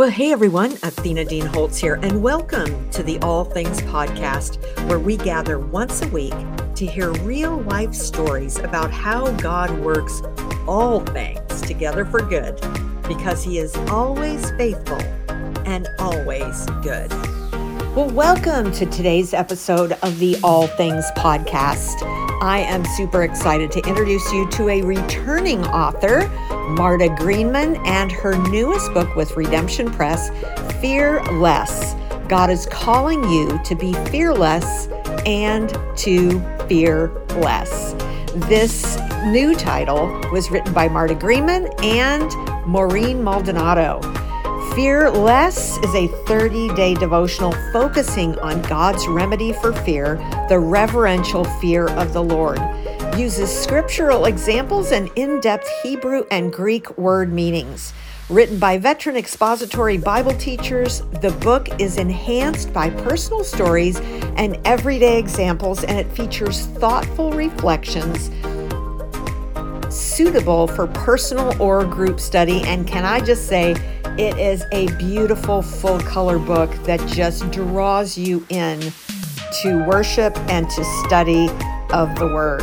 Well, hey everyone, Athena Dean Holtz here, and welcome to the All Things Podcast, where we gather once a week to hear real life stories about how God works all things together for good, because He is always faithful and always good. Well, welcome to today's episode of the All Things Podcast. I am super excited to introduce you to a returning author, Marta Greenman, and her newest book with Redemption Press, Fear Less. God is calling you to be fearless and to fear less. This new title was written by Marta Greenman and Maureen Maldonado. Fear Less is a 30 day devotional focusing on God's remedy for fear, the reverential fear of the Lord. Uses scriptural examples and in depth Hebrew and Greek word meanings. Written by veteran expository Bible teachers, the book is enhanced by personal stories and everyday examples, and it features thoughtful reflections suitable for personal or group study. And can I just say, it is a beautiful full color book that just draws you in to worship and to study of the Word.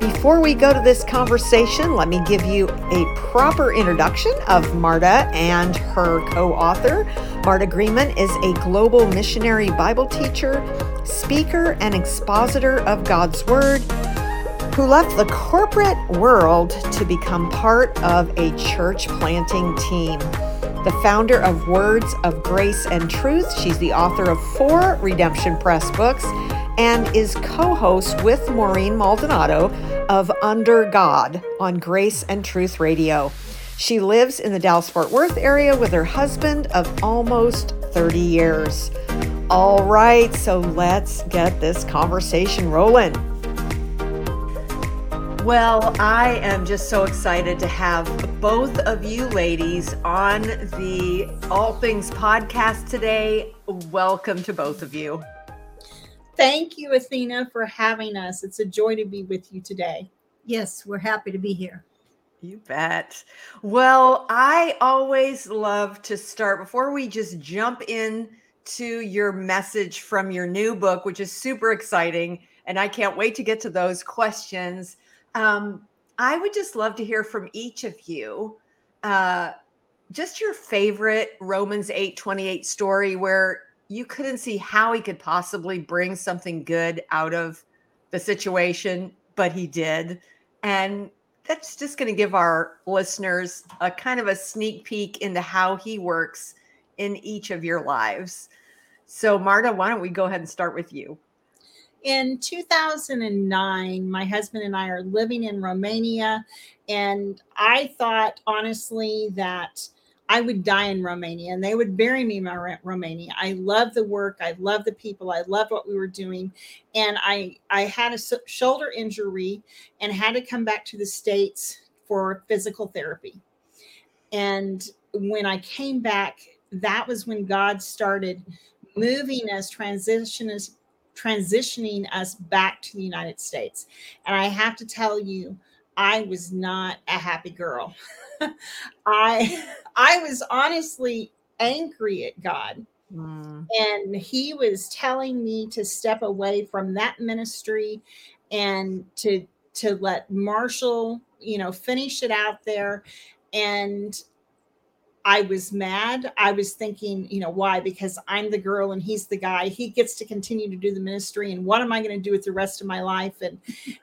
Before we go to this conversation, let me give you a proper introduction of Marta and her co author. Marta Greenman is a global missionary Bible teacher, speaker, and expositor of God's Word who left the corporate world to become part of a church planting team. The founder of Words of Grace and Truth, she's the author of four Redemption Press books and is co host with Maureen Maldonado of Under God on Grace and Truth Radio. She lives in the Dallas Fort Worth area with her husband of almost 30 years. All right, so let's get this conversation rolling. Well, I am just so excited to have both of you ladies on the All Things podcast today. Welcome to both of you. Thank you, Athena, for having us. It's a joy to be with you today. Yes, we're happy to be here. You bet. Well, I always love to start before we just jump in to your message from your new book, which is super exciting. And I can't wait to get to those questions. Um, I would just love to hear from each of you. Uh, just your favorite Romans 8 28 story where you couldn't see how he could possibly bring something good out of the situation, but he did. And that's just going to give our listeners a kind of a sneak peek into how he works in each of your lives. So, Marta, why don't we go ahead and start with you? In 2009, my husband and I are living in Romania. And I thought, honestly, that I would die in Romania and they would bury me in Romania. I love the work. I love the people. I loved what we were doing. And I, I had a shoulder injury and had to come back to the States for physical therapy. And when I came back, that was when God started moving us, transition us, transitioning us back to the United States. And I have to tell you, I was not a happy girl. I I was honestly angry at God. Mm. And he was telling me to step away from that ministry and to to let Marshall, you know, finish it out there and I was mad. I was thinking, you know, why? Because I'm the girl and he's the guy. He gets to continue to do the ministry. And what am I going to do with the rest of my life? And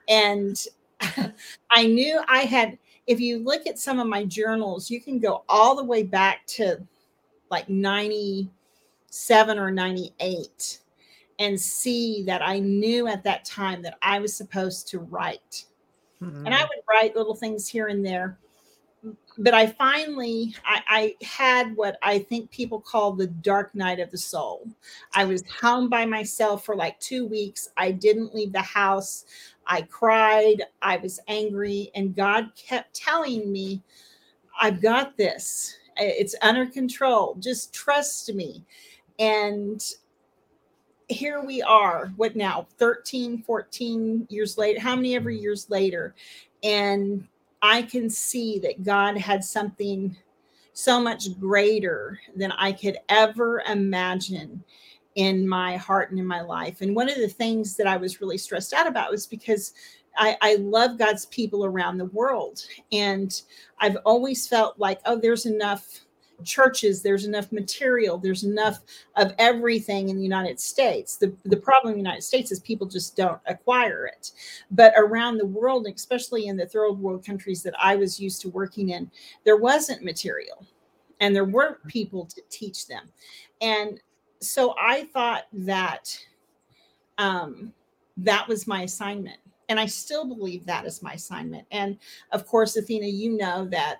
and I knew I had, if you look at some of my journals, you can go all the way back to like 97 or 98 and see that I knew at that time that I was supposed to write. Mm-hmm. And I would write little things here and there but I finally I, I, had what I think people call the dark night of the soul. I was home by myself for like two weeks. I didn't leave the house. I cried. I was angry, and God kept telling me, "I've got this. It's under control. Just trust me." And here we are what now 13 14 years later how many ever years later and I can see that God had something so much greater than I could ever imagine in my heart and in my life. And one of the things that I was really stressed out about was because I, I, love God's people around the world. And I've always felt like, oh, there's enough churches, there's enough material, there's enough of everything in the United States. The, the problem in the United States is people just don't acquire it. But around the world, especially in the third world countries that I was used to working in, there wasn't material and there weren't people to teach them. And so I thought that um, that was my assignment. And I still believe that is my assignment. And of course, Athena, you know that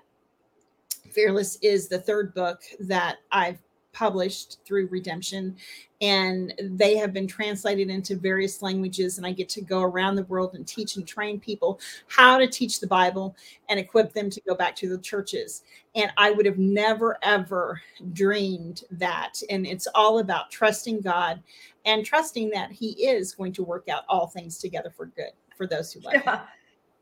Fearless is the third book that I've published through Redemption, and they have been translated into various languages. And I get to go around the world and teach and train people how to teach the Bible and equip them to go back to the churches. And I would have never, ever dreamed that. And it's all about trusting God and trusting that He is going to work out all things together for good for those who love yeah. Him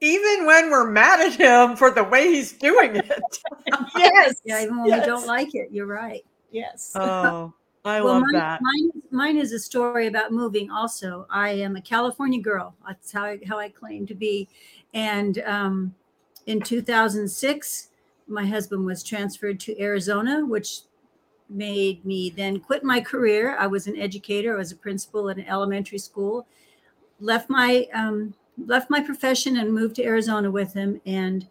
even when we're mad at him for the way he's doing it. yes. Yeah, even when yes. we don't like it. You're right. Yes. Oh, I well, love mine, that. Mine, mine is a story about moving also. I am a California girl. That's how I, how I claim to be. And um, in 2006, my husband was transferred to Arizona, which made me then quit my career. I was an educator, I was a principal at an elementary school, left my um, left my profession and moved to Arizona with him and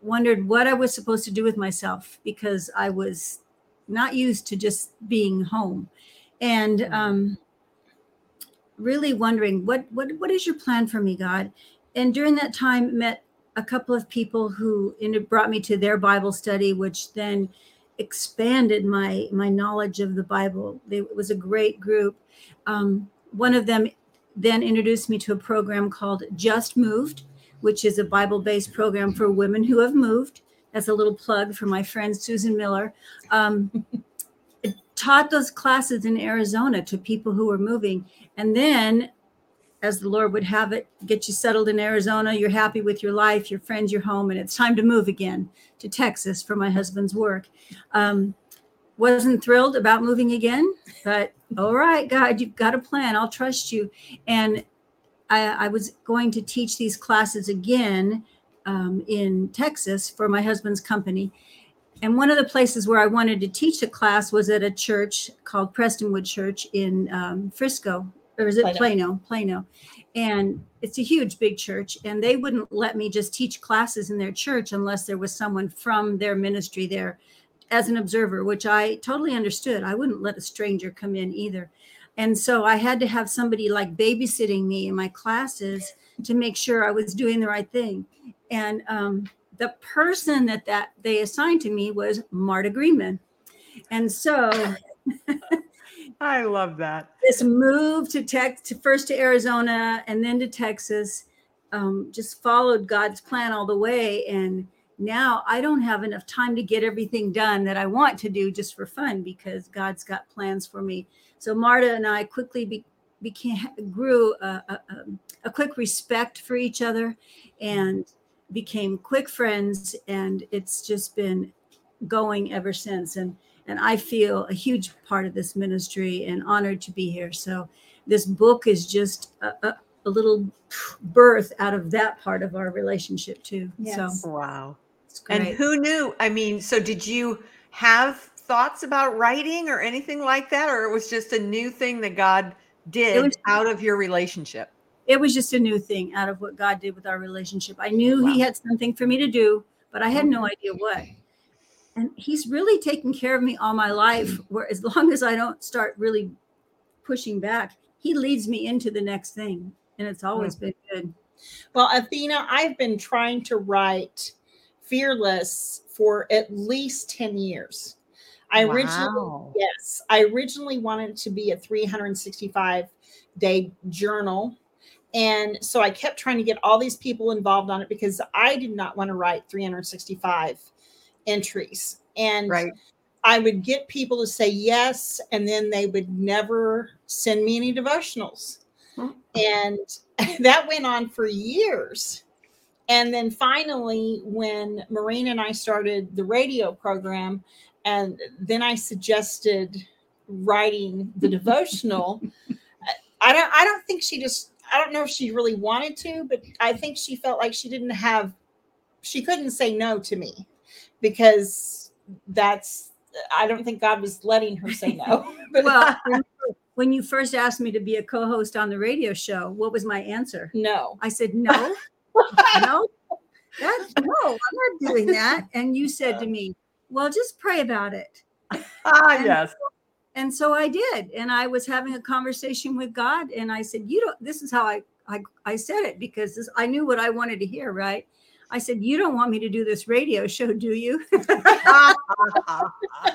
wondered what I was supposed to do with myself because I was not used to just being home. And mm-hmm. um, really wondering what what what is your plan for me god? And during that time met a couple of people who brought me to their bible study which then expanded my my knowledge of the bible. It was a great group. Um, one of them then introduced me to a program called Just Moved, which is a Bible based program for women who have moved. That's a little plug for my friend Susan Miller. Um, taught those classes in Arizona to people who were moving. And then, as the Lord would have it, get you settled in Arizona. You're happy with your life, your friends, your home, and it's time to move again to Texas for my husband's work. Um, wasn't thrilled about moving again, but all right, God, you've got a plan. I'll trust you. And I, I was going to teach these classes again um, in Texas for my husband's company. And one of the places where I wanted to teach a class was at a church called Prestonwood Church in um, Frisco, or is it Plano. Plano? Plano. And it's a huge, big church. And they wouldn't let me just teach classes in their church unless there was someone from their ministry there as an observer, which I totally understood. I wouldn't let a stranger come in either. And so I had to have somebody like babysitting me in my classes to make sure I was doing the right thing. And um, the person that that they assigned to me was Marta Greenman. And so I love that. This move to Tex to first to Arizona and then to Texas um, just followed God's plan all the way. And now I don't have enough time to get everything done that I want to do just for fun because God's got plans for me. So Marta and I quickly be, became grew a, a, um, a, quick respect for each other and became quick friends, and it's just been going ever since. And and I feel a huge part of this ministry and honored to be here. So this book is just a, a little birth out of that part of our relationship too. Yes. So wow. And who knew? I mean, so did you have thoughts about writing or anything like that, or it was just a new thing that God did was, out of your relationship? It was just a new thing out of what God did with our relationship. I knew wow. He had something for me to do, but I had no idea what. And He's really taken care of me all my life. Where as long as I don't start really pushing back, He leads me into the next thing, and it's always mm. been good. Well, Athena, I've been trying to write fearless for at least 10 years. I wow. originally, yes, I originally wanted to be a 365 day journal. And so I kept trying to get all these people involved on it because I did not want to write 365 entries. And right. I would get people to say yes, and then they would never send me any devotionals. Hmm. And that went on for years And then finally, when Maureen and I started the radio program, and then I suggested writing the devotional. I don't I don't think she just I don't know if she really wanted to, but I think she felt like she didn't have she couldn't say no to me because that's I don't think God was letting her say no. but well, when you first asked me to be a co-host on the radio show, what was my answer? No. I said no. No. That's no, I'm not doing that. And you said to me, "Well, just pray about it." Ah, and yes. and so I did, and I was having a conversation with God, and I said, "You don't." This is how I I, I said it because this, I knew what I wanted to hear. Right? I said, "You don't want me to do this radio show, do you?"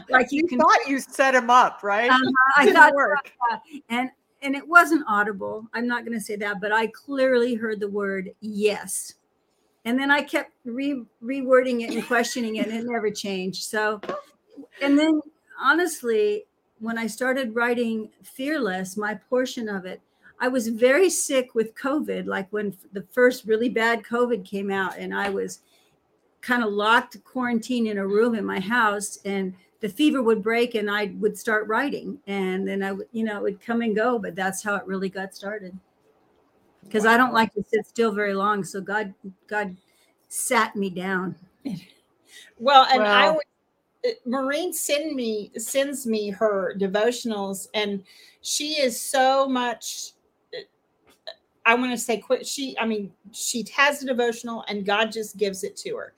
like you, you can, thought you set him up, right? Uh, I thought, work. Uh, and and it wasn't audible. I'm not going to say that, but I clearly heard the word yes. And then I kept re- rewording it and questioning it, and it never changed. So, and then honestly, when I started writing Fearless, my portion of it, I was very sick with COVID, like when the first really bad COVID came out, and I was kind of locked quarantine in a room in my house, and the fever would break, and I would start writing, and then I would, you know, it would come and go, but that's how it really got started. Because wow. I don't like to sit still very long, so God, God sat me down. Well, and I would uh, Maureen send me sends me her devotionals, and she is so much. Uh, I want to say, quick. She, I mean, she has a devotional, and God just gives it to her.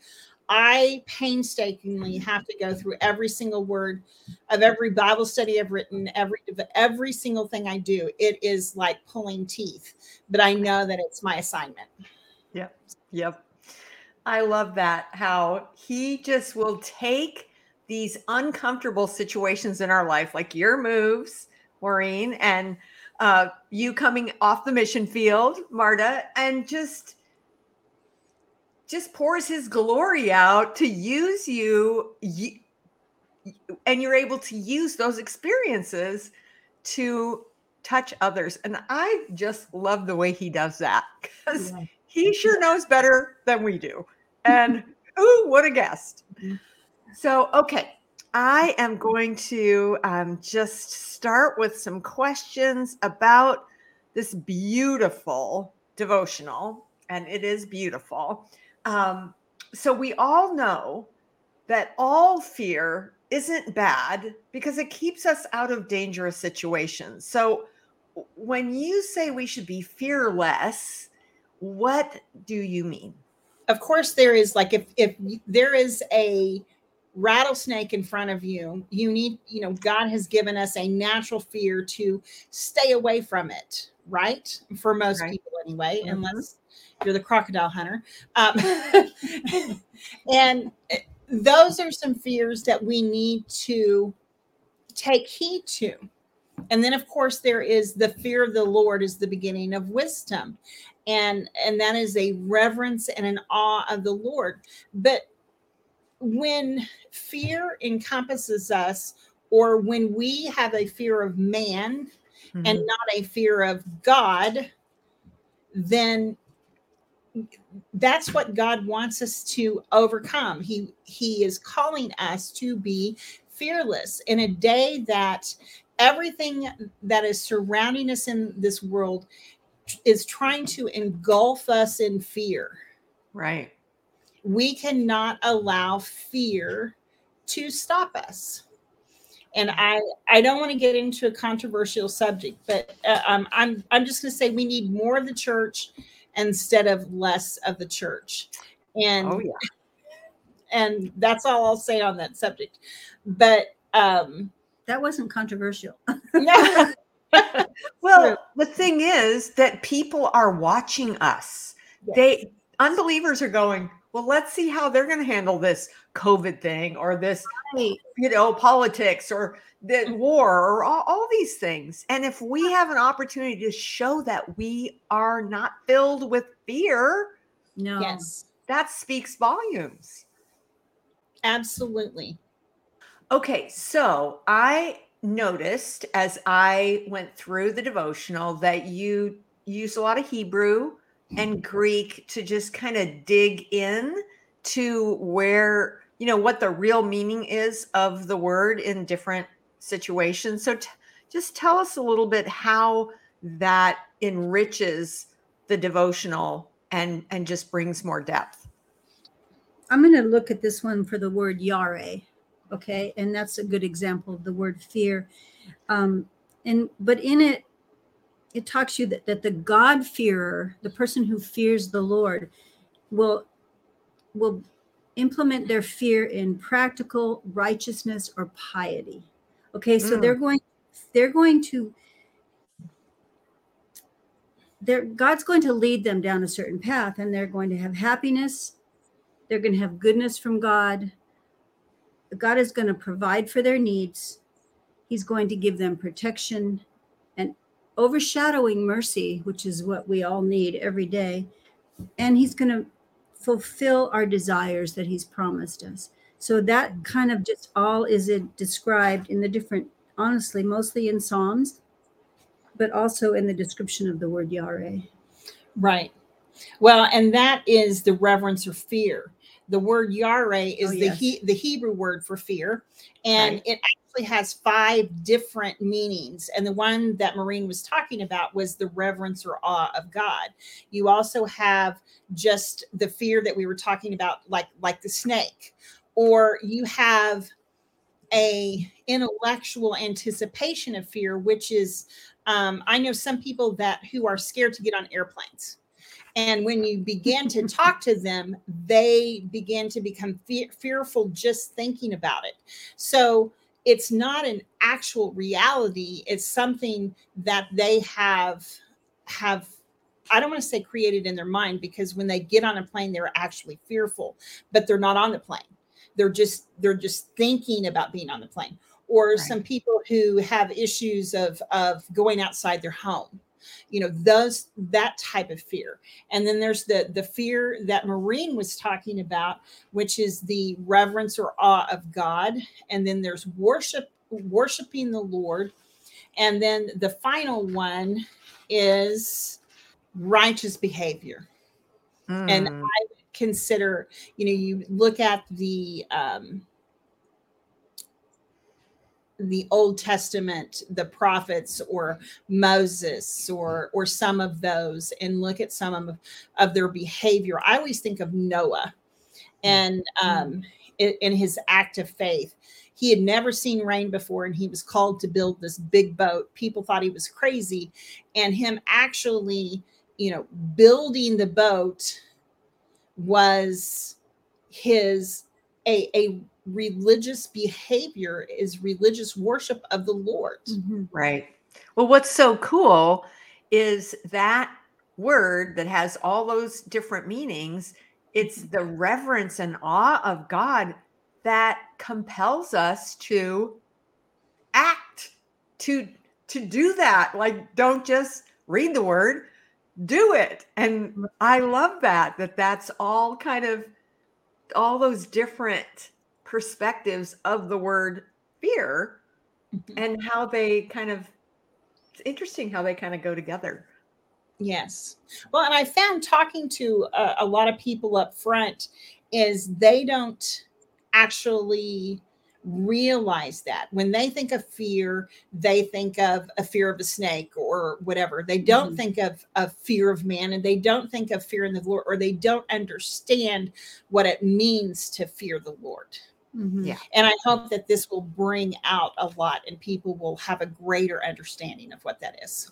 I painstakingly have to go through every single word of every Bible study I've written, every every single thing I do. It is like pulling teeth, but I know that it's my assignment. Yep. Yep. I love that. How he just will take these uncomfortable situations in our life, like your moves, Maureen, and uh, you coming off the mission field, Marta, and just just pours his glory out to use you, you and you're able to use those experiences to touch others and i just love the way he does that because yeah. he sure knows better than we do and ooh what a guest mm-hmm. So, okay, I am going to um, just start with some questions about this beautiful devotional, and it is beautiful. Um, so, we all know that all fear isn't bad because it keeps us out of dangerous situations. So, when you say we should be fearless, what do you mean? Of course, there is like if if there is a rattlesnake in front of you, you need, you know, God has given us a natural fear to stay away from it, right? For most right. people, anyway, mm-hmm. unless you're the crocodile hunter. Um, and eh, those are some fears that we need to take heed to. And then, of course, there is the fear of the Lord is the beginning of wisdom. And, and that is a reverence and an awe of the Lord. But when fear encompasses us, or when we have a fear of man mm-hmm. and not a fear of God, then that's what God wants us to overcome. He he is calling us to be fearless in a day that everything that is surrounding us in this world is trying to engulf us in fear. Right we cannot allow fear to stop us and i i don't want to get into a controversial subject but uh, um, i'm i'm just going to say we need more of the church instead of less of the church. And oh, yeah. and that's all i'll say on that subject. But um that wasn't controversial. Well the thing is that people are watching us. Yes. they unbelievers are going well, let's see how they're going to handle this COVID thing or this, right. you know, politics or the mm-hmm. war or all, all, these things. And if we have an opportunity to show that we are not filled with fear, no, yes, that speaks volumes. Absolutely. Okay, so I noticed as I went through the devotional that you use a lot of Hebrew and mm-hmm. Greek to just kind of dig in to where, you know, what the real meaning is of the word in different situations. So t- just tell us a little bit how that enriches the devotional and and just brings more depth. I'm going to look at this one for the word yare, okay, and that's a good example of the word fear. Um, and but in it, it talks you that, that the God fearer, the person who fears the Lord, will will implement their fear in practical righteousness or piety. Okay, so mm. they're going they're going to they're God's going to lead them down a certain path and they're going to have happiness, they're going to have goodness from God. God is going to provide for their needs. He's going to give them protection and overshadowing mercy, which is what we all need every day. And he's going to fulfill our desires that he's promised us. So that kind of just all is it described in the different, honestly, mostly in Psalms, but also in the description of the word Yare. Right. Well, and that is the reverence or fear. The word Yare is oh, yes. the he, the Hebrew word for fear, and right. it actually has five different meanings. And the one that Maureen was talking about was the reverence or awe of God. You also have just the fear that we were talking about, like like the snake, or you have a intellectual anticipation of fear, which is um, I know some people that who are scared to get on airplanes. And when you begin to talk to them, they begin to become fe- fearful just thinking about it. So it's not an actual reality. It's something that they have have i don't want to say created in their mind because when they get on a plane they're actually fearful but they're not on the plane. They're just they're just thinking about being on the plane. Or right. some people who have issues of of going outside their home you know those that type of fear. And then there's the the fear that Maureen was talking about which is the reverence or awe of god. And then there's worship worshiping the lord. And then the final one is righteous behavior. Mm. and i consider you know you look at the um the Old Testament, the prophets or Moses or or some of those and look at some of, of their behavior. I always think of Noah and um, in, in his act of faith. He had never seen rain before and he was called to build this big boat. People thought he was crazy. And him actually, you know, building the boat was his a, a religious behavior is religious worship of the Lord. Mm-hmm. Right. Well, what's so cool is that word that has all those different meanings. It's the reverence and awe of God that compels us to act, to to do that. Like, don't just read the word, do it. And I love that that that's all kind of all those different perspectives of the word fear mm-hmm. and how they kind of it's interesting how they kind of go together yes well and i found talking to a, a lot of people up front is they don't actually realize that when they think of fear they think of a fear of a snake or whatever they don't mm-hmm. think of a fear of man and they don't think of fear in the lord or they don't understand what it means to fear the lord Mm-hmm. Yeah. And I hope that this will bring out a lot and people will have a greater understanding of what that is.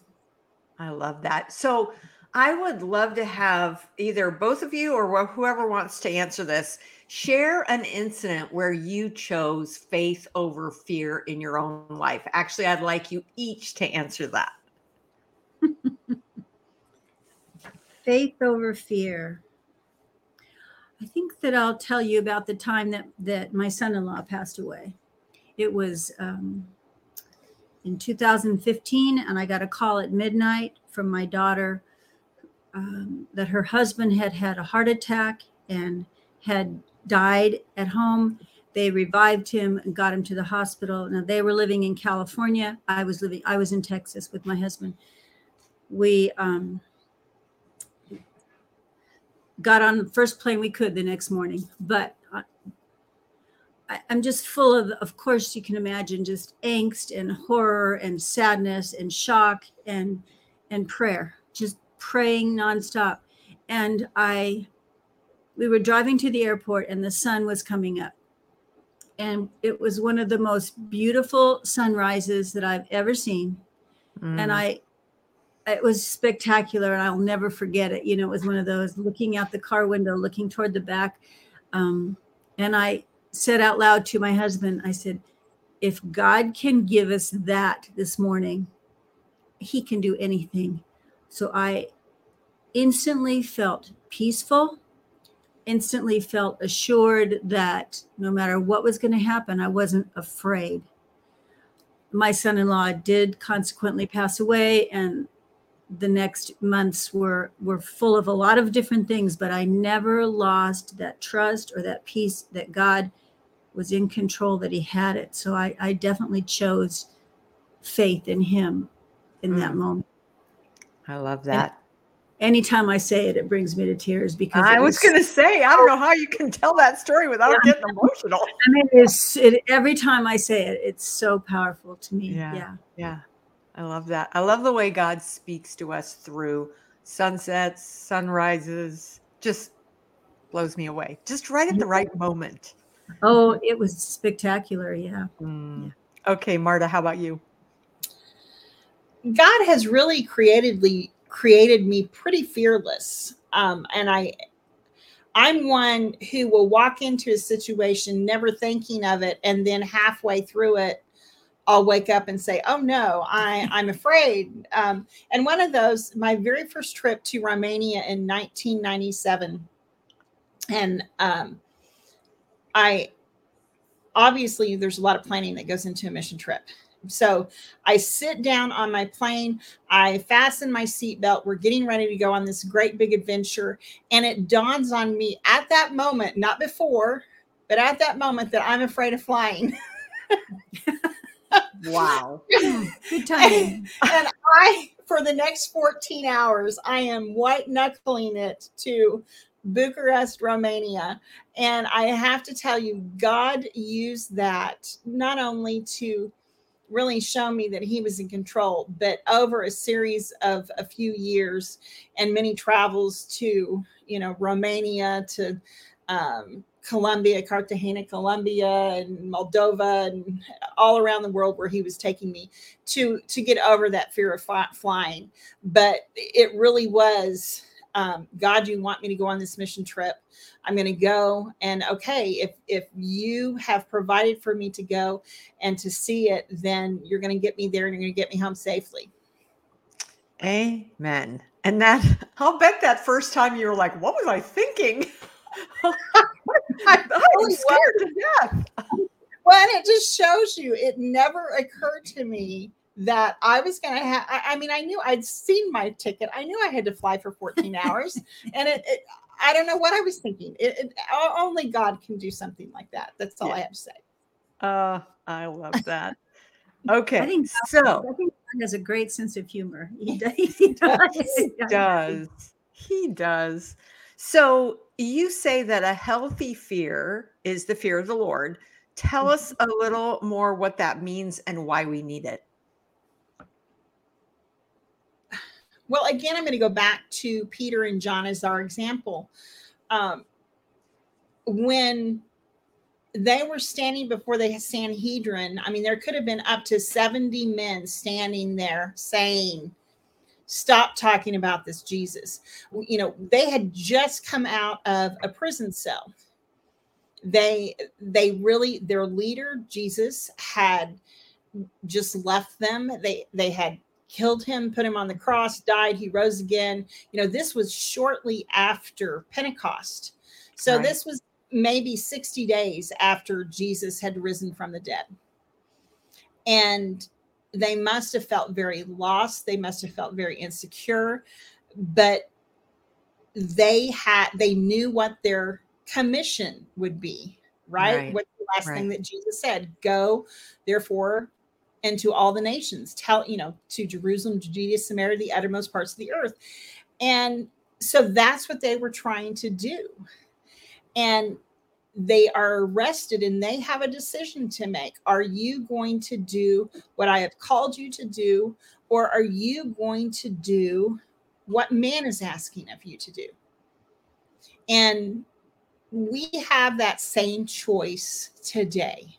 I love that. So I would love to have either both of you or whoever wants to answer this share an incident where you chose faith over fear in your own life. Actually, I'd like you each to answer that. faith over fear. I think that I'll tell you about the time that that my son-in-law passed away. It was um, in 2015, and I got a call at midnight from my daughter um, that her husband had had a heart attack and had died at home. They revived him and got him to the hospital. Now they were living in California. I was living. I was in Texas with my husband. We um, got on the first plane we could the next morning. But I, I'm just full of, of course, you can imagine just angst and horror and sadness and shock and and prayer, just praying nonstop. And I, we were driving to the airport and the sun was coming up. And it was one of the most beautiful sunrises that I've ever seen. Mm. And I, it was spectacular and I'll never forget it. You know, it was one of those looking out the car window, looking toward the back. Um, and I said out loud to my husband, I said, if God can give us that this morning, he can do anything. So I instantly felt peaceful, instantly felt assured that no matter what was going to happen, I wasn't afraid. My son in law did consequently pass away, and the next months were were full of a lot of different things but i never lost that trust or that peace that god was in control that he had it so i, I definitely chose faith in him in mm. that moment i love that and anytime i say it it brings me to tears because i was, was going to say i don't know how you can tell that story without yeah. getting emotional i mean it's it, every time i say it it's so powerful to me yeah yeah, yeah. I love that. I love the way God speaks to us through sunsets, sunrises, just blows me away. Just right at the right moment. Oh, it was spectacular. Yeah. Mm. yeah. Okay, Marta, how about you? God has really creatively created me pretty fearless. Um, and I I'm one who will walk into a situation never thinking of it and then halfway through it I'll wake up and say, "Oh no, I I'm afraid." Um, and one of those, my very first trip to Romania in 1997, and um, I obviously there's a lot of planning that goes into a mission trip. So I sit down on my plane, I fasten my seatbelt. We're getting ready to go on this great big adventure, and it dawns on me at that moment, not before, but at that moment that I'm afraid of flying. Wow. Good timing. And, and I, for the next 14 hours, I am white knuckling it to Bucharest, Romania. And I have to tell you, God used that not only to really show me that he was in control, but over a series of a few years and many travels to, you know, Romania to um, Colombia, Cartagena, Colombia, and Moldova, and all around the world where he was taking me to to get over that fear of flying. But it really was, um, God, you want me to go on this mission trip? I'm going to go, and okay, if if you have provided for me to go and to see it, then you're going to get me there, and you're going to get me home safely. Amen. And that I'll bet that first time you were like, "What was I thinking?" I, was scared to death. Well, and it just shows you it never occurred to me that I was going to have. I, I, mean, I knew I'd seen my ticket. I knew I had to fly for 14 hours, and it, it, I don't know what I was thinking. It, it, only God can do something like that. That's all yeah. I have to say. Uh, I love that. Okay, I think so I think God has a great sense of humor. He does. He does. he does. He does. So you say that a healthy fear is the fear of the Lord. Tell us mm-hmm. a little more what that means and why we need it. Well, again, I'm going to go back to Peter and John as our example. Um, when they were standing before the Sanhedrin, I mean, there could have been up to 70 men standing there saying, stop talking about this Jesus. You know, they had just come out of a prison cell. They they really their leader Jesus had just left them. They they had killed him, put him on the cross, died, he rose again. You know, this was shortly after Pentecost. So right. this was maybe 60 days after Jesus had risen from the dead. And they must have felt very lost they must have felt very insecure but they had they knew what their commission would be right, right. what's the last right. thing that jesus said go therefore into all the nations tell you know to jerusalem to judea samaria the uttermost parts of the earth and so that's what they were trying to do. And they are arrested and they have a decision to make. Are you going to do what I have called you to do, or are you going to do what man is asking of you to do? And we have that same choice today.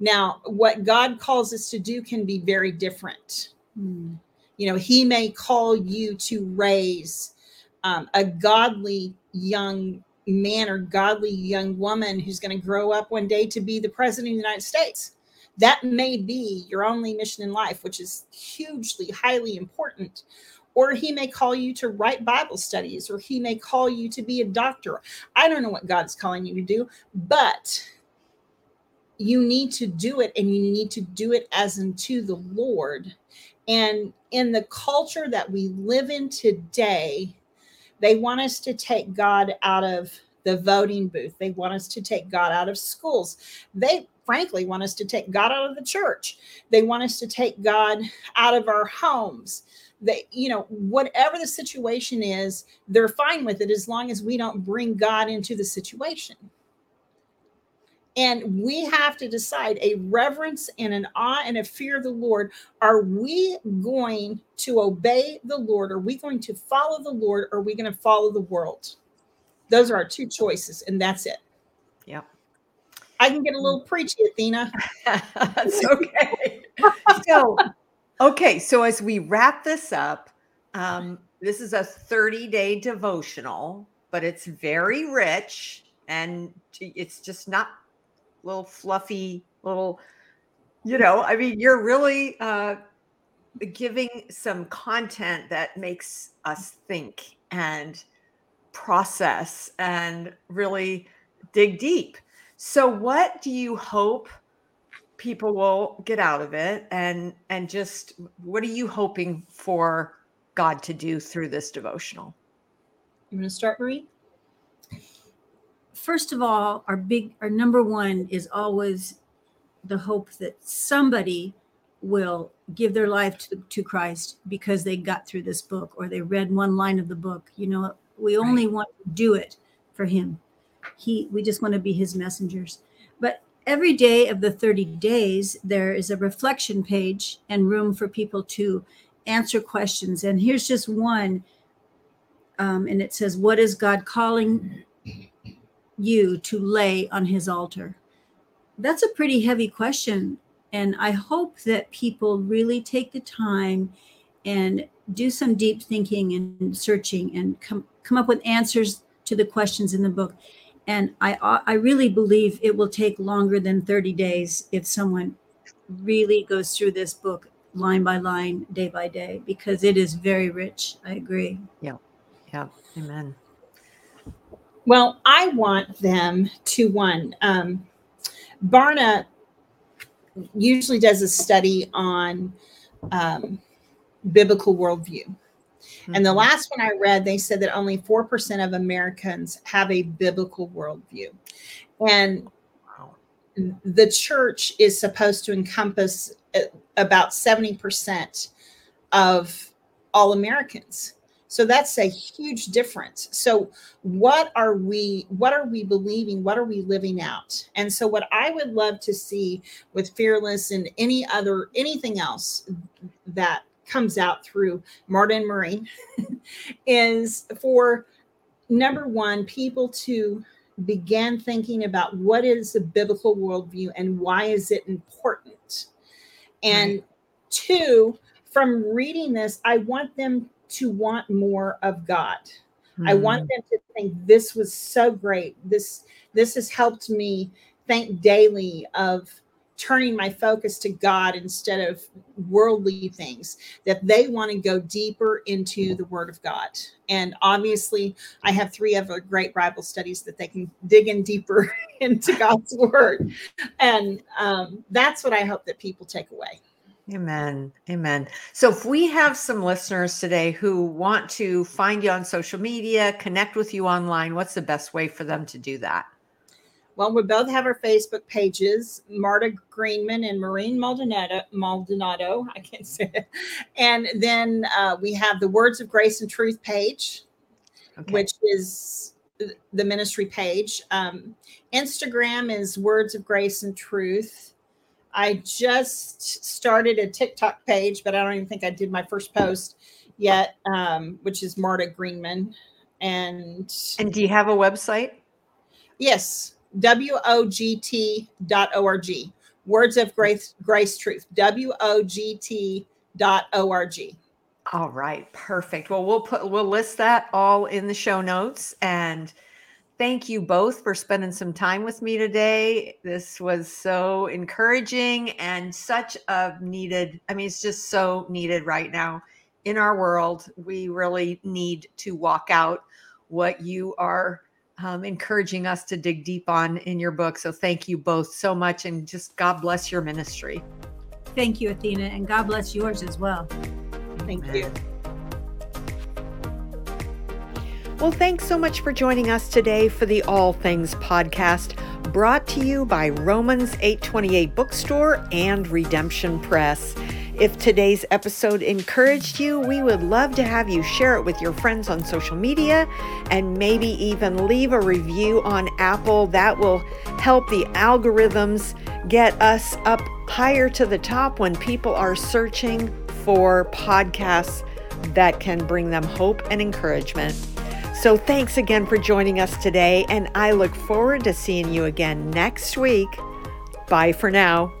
Now, what God calls us to do can be very different. Mm. You know, He may call you to raise um, a godly young man or godly young woman who's going to grow up one day to be the president of the United States. That may be your only mission in life, which is hugely, highly important. Or he may call you to write Bible studies, or he may call you to be a doctor. I don't know what God's calling you to do, but you need to do it and you need to do it as unto the Lord. And in the culture that we live in today, they want us to take God out of the voting booth. They want us to take God out of schools. They frankly want us to take God out of the church. They want us to take God out of our homes. They, you know, whatever the situation is, they're fine with it as long as we don't bring God into the situation. And we have to decide a reverence and an awe and a fear of the Lord. Are we going to obey the Lord? Are we going to follow the Lord? Or are we going to follow the world? Those are our two choices, and that's it. Yep. I can get a little preachy, Athena. that's okay. so, okay. So as we wrap this up, um, this is a 30 day devotional, but it's very rich and it's just not little fluffy little you know i mean you're really uh giving some content that makes us think and process and really dig deep. So what do you hope people will get out of it? And and just what are you hoping for god to do through this devotional? You want to start marie first of all, our big, our number one is always the hope that somebody will give their life to, to Christ because they got through this book or they read one line of the book. You know, we only right. want to do it for Him. He, we just want to be His messengers. But every day of the 30 days, there is a reflection page and room for people to answer questions. And here's just one. Um, and it says, What is God calling you to lay on his altar? That's a pretty heavy question. And I hope that people really take the time and do some deep thinking and searching and come, come up with answers to the questions in the book. And I, I really believe it will take longer than 30 days if someone really goes through this book line by line, day by day, because it is very rich. I agree. Yeah. Yeah. Amen. Well, I want them to one. Um, Barna usually does a study on um, biblical worldview. Mm-hmm. And the mm-hmm. last one I read, they said that only 4% of Americans have a biblical worldview. And the church is supposed to encompass uh, about 70% of all Americans. So that's a huge difference. So what are we what are we believing? What are we living out? And so what I would love to see with Fearless and any other anything else that comes out through Marta and Maureen is for number one, people to begin thinking about what is the biblical worldview and why is it important. And right. two, from reading this, I want them to want more of God. Mm-hmm. I want hmm. them to think this was so great. This this has helped me think daily of turning my focus to God instead of worldly things, that they want to go deeper into the Word of God. And obviously, I have three other great Bible studies that they can dig in deeper into God's Word. And um, that's what I hope that people take away. Amen. Amen. So, if we have some listeners today who want to find you on social media, connect with you online, what's the best way for them to do that? Well, we both have our Facebook pages, Marta Greenman and Maureen Maldonado. Maldonado, I can't say it. And then uh, we have the Words of Grace and Truth page. okay. which is the ministry page. Um, Instagram is Words of Grace and Truth. I just started a TikTok page, but I don't even think I did my first post yet, um, which is Marta Greenman. And and do you have a website? Yes, wogt.org. Words of Grace, Grace Truth. wogt.org. All right, perfect. Well, we'll put we'll list that all in the show notes and thank you both for spending some time with me today. This was so encouraging and such a needed, I mean it's just so needed right now in our world. We really need to walk out what you are um, encouraging us to dig deep on in your book. So thank you both so much and just God bless your ministry. Thank you, Athena, and God bless yours as well. Thank you. Well, thanks so much for joining us today for the All Things podcast, brought to you by Romans 828 Bookstore and Redemption Press. If today's episode encouraged you, we would love to have you share it with your friends on social media and maybe even leave a review on Apple. That will help the algorithms get us up higher to the top when people are searching for podcasts that can bring them hope and encouragement. So, thanks again for joining us today, and I look forward to seeing you again next week. Bye for now.